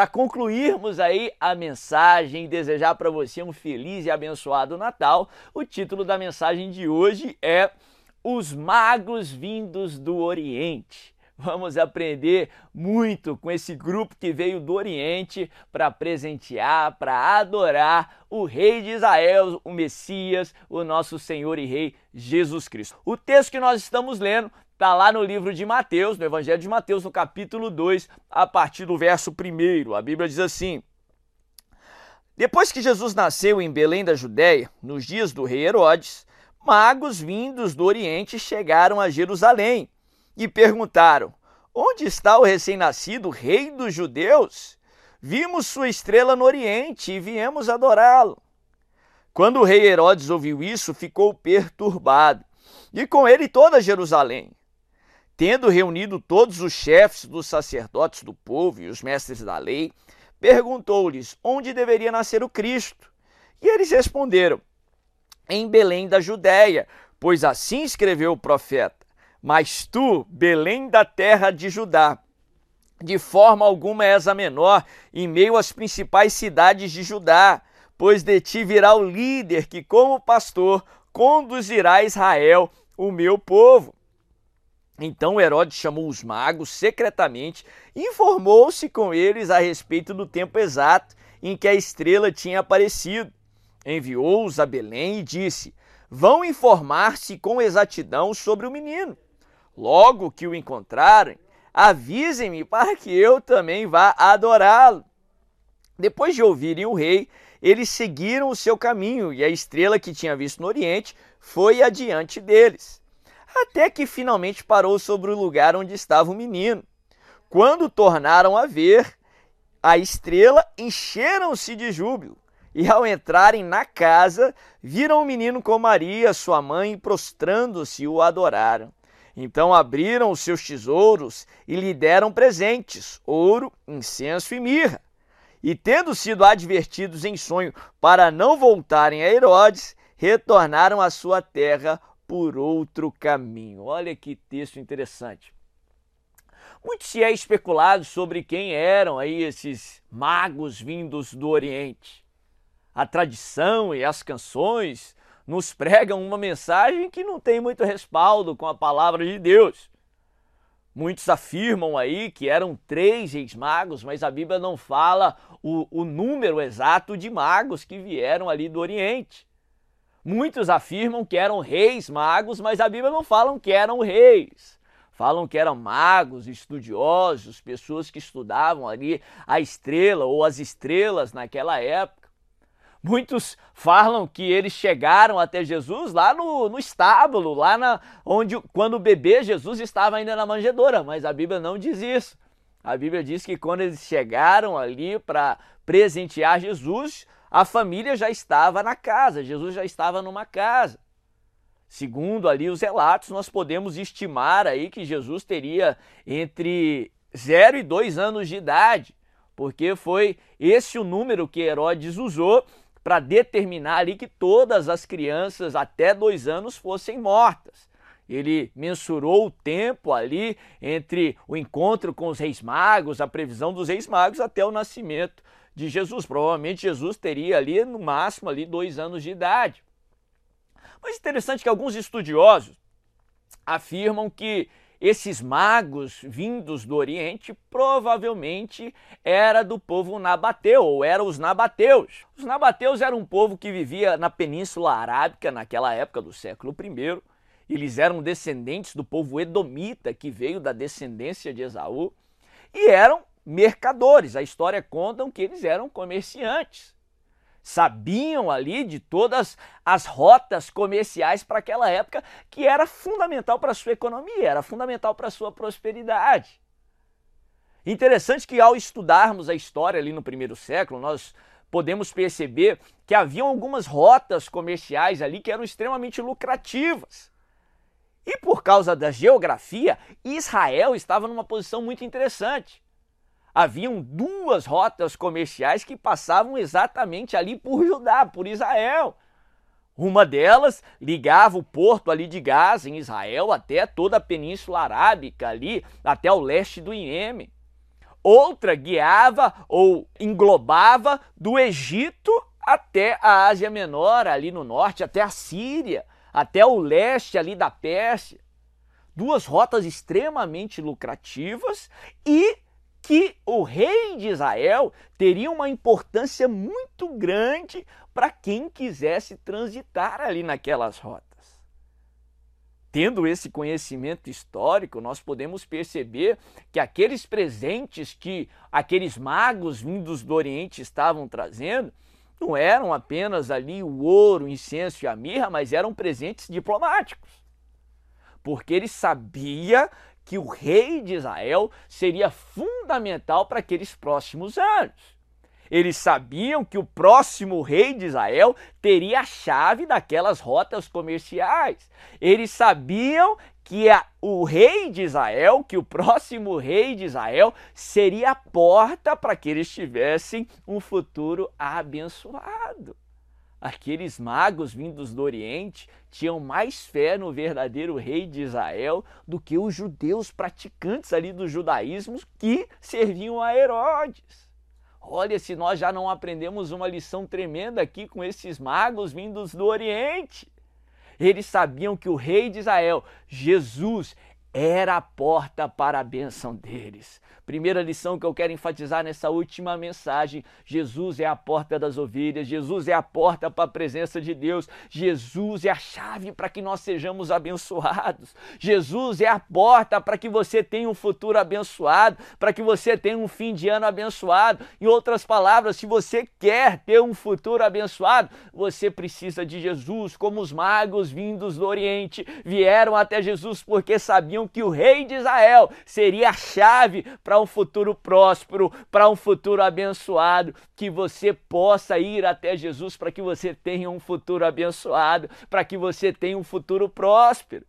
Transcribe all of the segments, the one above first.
para concluirmos aí a mensagem e desejar para você um feliz e abençoado Natal, o título da mensagem de hoje é Os Magos Vindos do Oriente. Vamos aprender muito com esse grupo que veio do Oriente para presentear, para adorar o Rei de Israel, o Messias, o nosso Senhor e Rei Jesus Cristo. O texto que nós estamos lendo está lá no livro de Mateus, no Evangelho de Mateus, no capítulo 2, a partir do verso 1. A Bíblia diz assim: Depois que Jesus nasceu em Belém da Judéia, nos dias do rei Herodes, magos vindos do Oriente chegaram a Jerusalém e perguntaram: Onde está o recém-nascido rei dos judeus? Vimos sua estrela no Oriente e viemos adorá-lo. Quando o rei Herodes ouviu isso, ficou perturbado, e com ele toda Jerusalém. Tendo reunido todos os chefes dos sacerdotes do povo e os mestres da lei, perguntou-lhes onde deveria nascer o Cristo. E eles responderam: Em Belém da Judéia, pois assim escreveu o profeta. Mas tu, Belém da terra de Judá, de forma alguma és a menor em meio às principais cidades de Judá, pois de ti virá o líder que, como pastor, conduzirá Israel, o meu povo. Então Herodes chamou os magos secretamente e informou-se com eles a respeito do tempo exato em que a estrela tinha aparecido. Enviou-os a Belém e disse: Vão informar-se com exatidão sobre o menino. Logo que o encontrarem, avisem-me para que eu também vá adorá-lo. Depois de ouvirem o rei, eles seguiram o seu caminho e a estrela que tinha visto no Oriente foi adiante deles até que finalmente parou sobre o lugar onde estava o menino. Quando tornaram a ver a estrela, encheram-se de júbilo. E ao entrarem na casa, viram o menino com Maria, sua mãe, e prostrando-se o adoraram. Então abriram os seus tesouros e lhe deram presentes: ouro, incenso e mirra. E tendo sido advertidos em sonho para não voltarem a Herodes, retornaram à sua terra por outro caminho. Olha que texto interessante. Muito se é especulado sobre quem eram aí esses magos vindos do Oriente. A tradição e as canções nos pregam uma mensagem que não tem muito respaldo com a palavra de Deus. Muitos afirmam aí que eram três reis magos, mas a Bíblia não fala o, o número exato de magos que vieram ali do Oriente. Muitos afirmam que eram reis magos, mas a Bíblia não fala que eram reis. Falam que eram magos, estudiosos, pessoas que estudavam ali a estrela ou as estrelas naquela época. Muitos falam que eles chegaram até Jesus lá no, no estábulo, lá na, onde quando o bebê Jesus estava ainda na manjedoura, mas a Bíblia não diz isso. A Bíblia diz que quando eles chegaram ali para presentear Jesus, a família já estava na casa, Jesus já estava numa casa. Segundo ali os relatos, nós podemos estimar aí que Jesus teria entre 0 e 2 anos de idade, porque foi esse o número que Herodes usou para determinar ali que todas as crianças até dois anos fossem mortas. Ele mensurou o tempo ali entre o encontro com os reis magos, a previsão dos reis magos, até o nascimento de Jesus. Provavelmente Jesus teria ali no máximo ali dois anos de idade. Mas interessante que alguns estudiosos afirmam que esses magos vindos do Oriente provavelmente era do povo nabateu, ou eram os nabateus. Os nabateus eram um povo que vivia na Península Arábica naquela época do século I. Eles eram descendentes do povo edomita, que veio da descendência de Esaú, e eram mercadores. A história conta que eles eram comerciantes. Sabiam ali de todas as rotas comerciais para aquela época que era fundamental para a sua economia, era fundamental para a sua prosperidade. Interessante que ao estudarmos a história ali no primeiro século, nós podemos perceber que haviam algumas rotas comerciais ali que eram extremamente lucrativas. E por causa da geografia, Israel estava numa posição muito interessante haviam duas rotas comerciais que passavam exatamente ali por Judá, por Israel. Uma delas ligava o porto ali de Gaza, em Israel, até toda a Península Arábica, ali, até o leste do Iêmen. outra guiava ou englobava do Egito até a Ásia Menor, ali no norte, até a Síria, até o leste ali da Pérsia. Duas rotas extremamente lucrativas e que o rei de Israel teria uma importância muito grande para quem quisesse transitar ali naquelas rotas. Tendo esse conhecimento histórico, nós podemos perceber que aqueles presentes que aqueles magos vindos do Oriente estavam trazendo não eram apenas ali o ouro, o incenso e a mirra, mas eram presentes diplomáticos. Porque ele sabia que o rei de Israel seria fundamental para aqueles próximos anos. Eles sabiam que o próximo rei de Israel teria a chave daquelas rotas comerciais. Eles sabiam que a, o rei de Israel, que o próximo rei de Israel, seria a porta para que eles tivessem um futuro abençoado. Aqueles magos vindos do Oriente tinham mais fé no verdadeiro rei de Israel do que os judeus praticantes ali do judaísmo que serviam a Herodes. Olha, se nós já não aprendemos uma lição tremenda aqui com esses magos vindos do Oriente. Eles sabiam que o rei de Israel, Jesus, era a porta para a bênção deles. Primeira lição que eu quero enfatizar nessa última mensagem: Jesus é a porta das ovelhas, Jesus é a porta para a presença de Deus, Jesus é a chave para que nós sejamos abençoados, Jesus é a porta para que você tenha um futuro abençoado, para que você tenha um fim de ano abençoado. Em outras palavras, se você quer ter um futuro abençoado, você precisa de Jesus, como os magos vindos do Oriente vieram até Jesus porque sabiam que o rei de Israel seria a chave para um futuro próspero, para um futuro abençoado, que você possa ir até Jesus para que você tenha um futuro abençoado, para que você tenha um futuro próspero.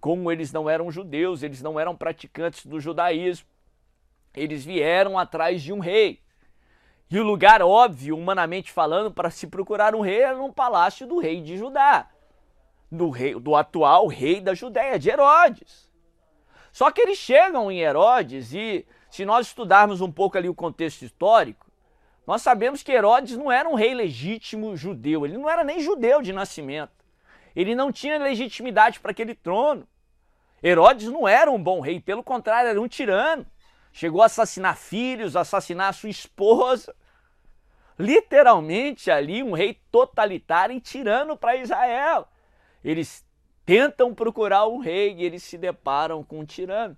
Como eles não eram judeus, eles não eram praticantes do judaísmo, eles vieram atrás de um rei. E o lugar óbvio, humanamente falando, para se procurar um rei era no palácio do rei de Judá, do, rei, do atual rei da Judéia, de Herodes. Só que eles chegam em Herodes e, se nós estudarmos um pouco ali o contexto histórico, nós sabemos que Herodes não era um rei legítimo judeu, ele não era nem judeu de nascimento. Ele não tinha legitimidade para aquele trono. Herodes não era um bom rei, pelo contrário, era um tirano. Chegou a assassinar filhos, assassinar sua esposa. Literalmente ali um rei totalitário e tirano para Israel. Eles tentam procurar um rei e eles se deparam com um tirano.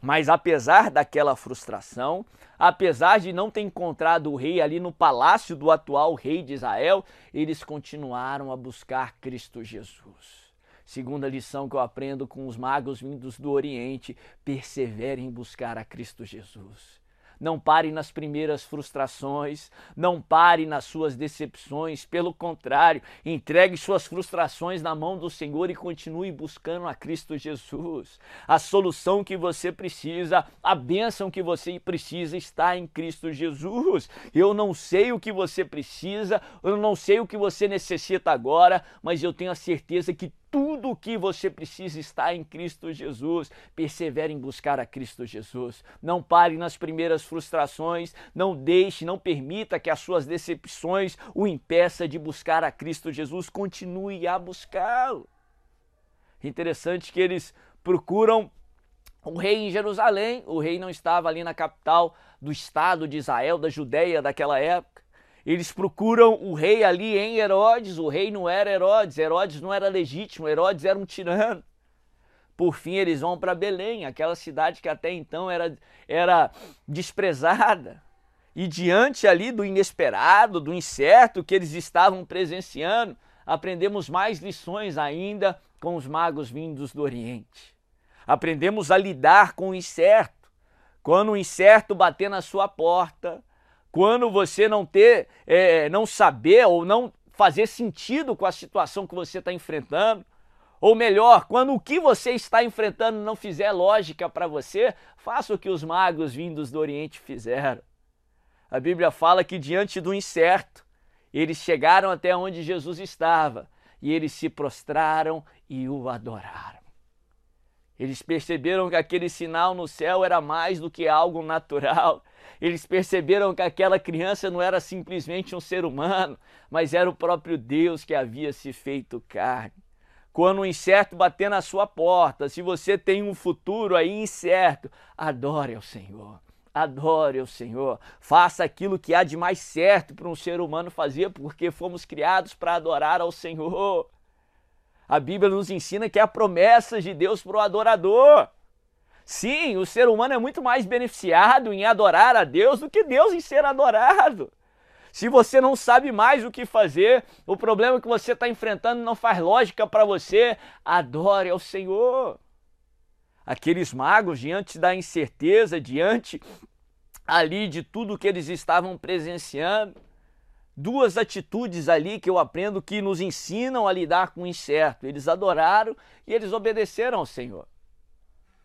Mas apesar daquela frustração, apesar de não ter encontrado o rei ali no palácio do atual rei de Israel, eles continuaram a buscar Cristo Jesus. Segunda lição que eu aprendo com os magos vindos do Oriente: persevere em buscar a Cristo Jesus. Não pare nas primeiras frustrações, não pare nas suas decepções, pelo contrário, entregue suas frustrações na mão do Senhor e continue buscando a Cristo Jesus. A solução que você precisa, a bênção que você precisa está em Cristo Jesus. Eu não sei o que você precisa, eu não sei o que você necessita agora, mas eu tenho a certeza que tudo o que você precisa está em Cristo Jesus. Persevere em buscar a Cristo Jesus. Não pare nas primeiras frustrações, não deixe, não permita que as suas decepções o impeça de buscar a Cristo Jesus. Continue a buscá-lo. Interessante que eles procuram o rei em Jerusalém. O rei não estava ali na capital do estado de Israel, da Judéia daquela época. Eles procuram o rei ali em Herodes, o rei não era Herodes, Herodes não era legítimo, Herodes era um tirano. Por fim, eles vão para Belém, aquela cidade que até então era, era desprezada. E diante ali do inesperado, do incerto que eles estavam presenciando, aprendemos mais lições ainda com os magos vindos do Oriente. Aprendemos a lidar com o incerto. Quando o incerto bater na sua porta, quando você não ter, é, não saber ou não fazer sentido com a situação que você está enfrentando, ou melhor, quando o que você está enfrentando não fizer lógica para você, faça o que os magos vindos do Oriente fizeram. A Bíblia fala que diante do incerto, eles chegaram até onde Jesus estava e eles se prostraram e o adoraram. Eles perceberam que aquele sinal no céu era mais do que algo natural. Eles perceberam que aquela criança não era simplesmente um ser humano, mas era o próprio Deus que havia se feito carne. Quando o incerto bater na sua porta, se você tem um futuro aí incerto, adore ao Senhor. Adore ao Senhor. Faça aquilo que há de mais certo para um ser humano fazer, porque fomos criados para adorar ao Senhor. A Bíblia nos ensina que é a promessa de Deus para o adorador. Sim, o ser humano é muito mais beneficiado em adorar a Deus do que Deus em ser adorado. Se você não sabe mais o que fazer, o problema que você está enfrentando não faz lógica para você, adore ao Senhor. Aqueles magos, diante da incerteza, diante ali de tudo que eles estavam presenciando, duas atitudes ali que eu aprendo que nos ensinam a lidar com o incerto. Eles adoraram e eles obedeceram ao Senhor.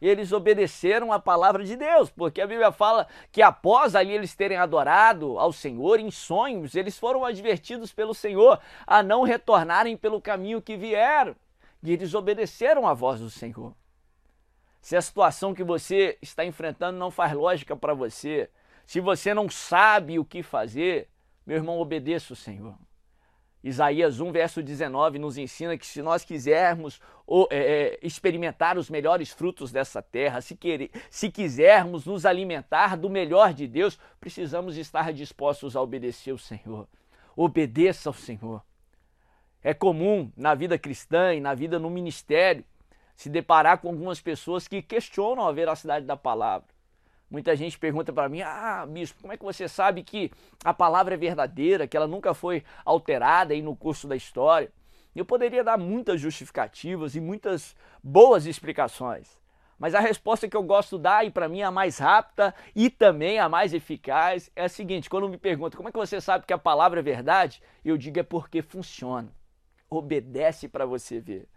Eles obedeceram a palavra de Deus, porque a Bíblia fala que após ali eles terem adorado ao Senhor em sonhos, eles foram advertidos pelo Senhor a não retornarem pelo caminho que vieram. E eles obedeceram à voz do Senhor. Se a situação que você está enfrentando não faz lógica para você, se você não sabe o que fazer, meu irmão, obedeça o Senhor. Isaías 1, verso 19, nos ensina que se nós quisermos é, é, experimentar os melhores frutos dessa terra, se, se quisermos nos alimentar do melhor de Deus, precisamos estar dispostos a obedecer o Senhor. Obedeça ao Senhor. É comum na vida cristã e na vida no ministério se deparar com algumas pessoas que questionam a veracidade da palavra. Muita gente pergunta para mim: "Ah, bispo, como é que você sabe que a palavra é verdadeira, que ela nunca foi alterada aí no curso da história?" Eu poderia dar muitas justificativas e muitas boas explicações. Mas a resposta que eu gosto de dar, e para mim a mais rápida e também a mais eficaz, é a seguinte: quando me perguntam como é que você sabe que a palavra é verdade, eu digo é porque funciona. Obedece para você ver.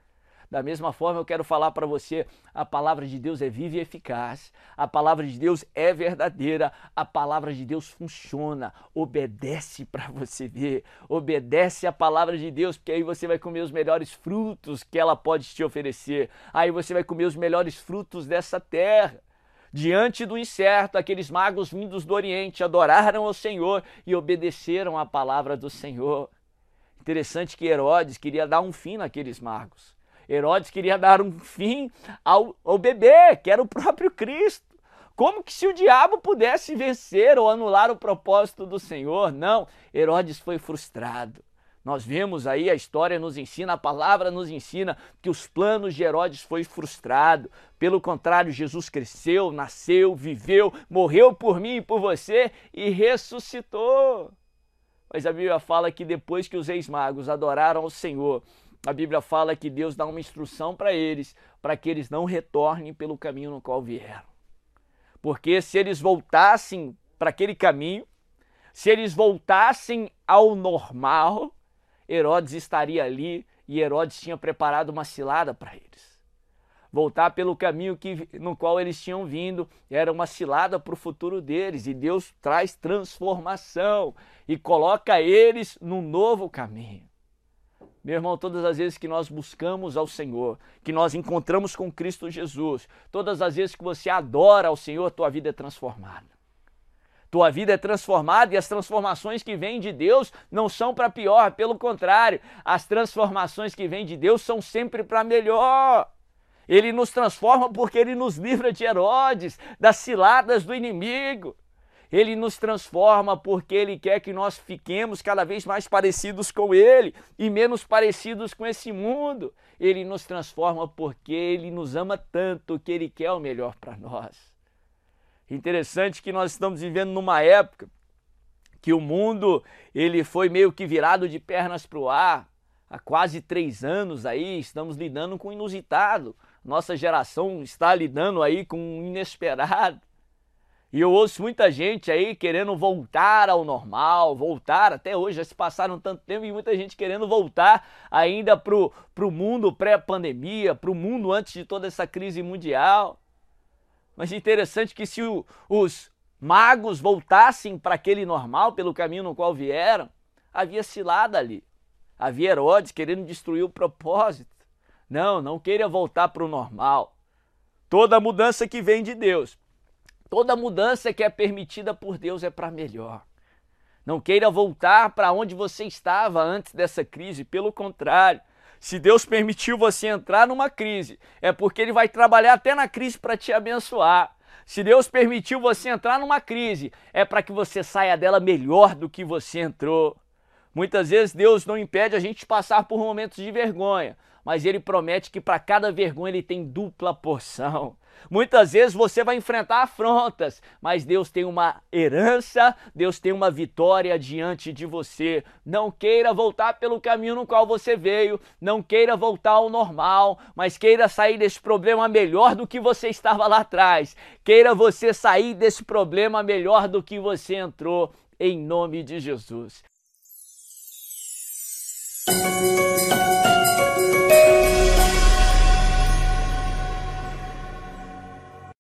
Da mesma forma, eu quero falar para você: a palavra de Deus é viva e eficaz, a palavra de Deus é verdadeira, a palavra de Deus funciona. Obedece para você ver, obedece a palavra de Deus, porque aí você vai comer os melhores frutos que ela pode te oferecer, aí você vai comer os melhores frutos dessa terra. Diante do incerto, aqueles magos vindos do Oriente adoraram ao Senhor e obedeceram à palavra do Senhor. Interessante que Herodes queria dar um fim naqueles magos. Herodes queria dar um fim ao, ao bebê, que era o próprio Cristo. Como que se o diabo pudesse vencer ou anular o propósito do Senhor? Não, Herodes foi frustrado. Nós vemos aí, a história nos ensina, a palavra nos ensina que os planos de Herodes foi frustrado. Pelo contrário, Jesus cresceu, nasceu, viveu, morreu por mim e por você e ressuscitou. Mas a Bíblia fala que depois que os reis magos adoraram ao Senhor, a Bíblia fala que Deus dá uma instrução para eles, para que eles não retornem pelo caminho no qual vieram. Porque se eles voltassem para aquele caminho, se eles voltassem ao normal, Herodes estaria ali e Herodes tinha preparado uma cilada para eles. Voltar pelo caminho que, no qual eles tinham vindo era uma cilada para o futuro deles, e Deus traz transformação e coloca eles num novo caminho. Meu irmão, todas as vezes que nós buscamos ao Senhor, que nós encontramos com Cristo Jesus, todas as vezes que você adora ao Senhor, tua vida é transformada. Tua vida é transformada e as transformações que vêm de Deus não são para pior, pelo contrário, as transformações que vêm de Deus são sempre para melhor. Ele nos transforma porque ele nos livra de Herodes, das ciladas do inimigo. Ele nos transforma porque Ele quer que nós fiquemos cada vez mais parecidos com Ele e menos parecidos com esse mundo. Ele nos transforma porque Ele nos ama tanto que Ele quer o melhor para nós. Interessante que nós estamos vivendo numa época que o mundo ele foi meio que virado de pernas para o ar. Há quase três anos aí estamos lidando com o inusitado. Nossa geração está lidando aí com o inesperado. E eu ouço muita gente aí querendo voltar ao normal, voltar, até hoje já se passaram tanto tempo e muita gente querendo voltar ainda para o mundo pré-pandemia, para o mundo antes de toda essa crise mundial. Mas interessante que se o, os magos voltassem para aquele normal, pelo caminho no qual vieram, havia cilada ali. Havia Herodes querendo destruir o propósito. Não, não queira voltar para o normal. Toda mudança que vem de Deus, toda mudança que é permitida por Deus é para melhor. Não queira voltar para onde você estava antes dessa crise, pelo contrário. Se Deus permitiu você entrar numa crise, é porque Ele vai trabalhar até na crise para te abençoar. Se Deus permitiu você entrar numa crise, é para que você saia dela melhor do que você entrou. Muitas vezes Deus não impede a gente passar por momentos de vergonha, mas Ele promete que para cada vergonha Ele tem dupla porção. Muitas vezes você vai enfrentar afrontas, mas Deus tem uma herança, Deus tem uma vitória diante de você. Não queira voltar pelo caminho no qual você veio, não queira voltar ao normal, mas queira sair desse problema melhor do que você estava lá atrás. Queira você sair desse problema melhor do que você entrou, em nome de Jesus.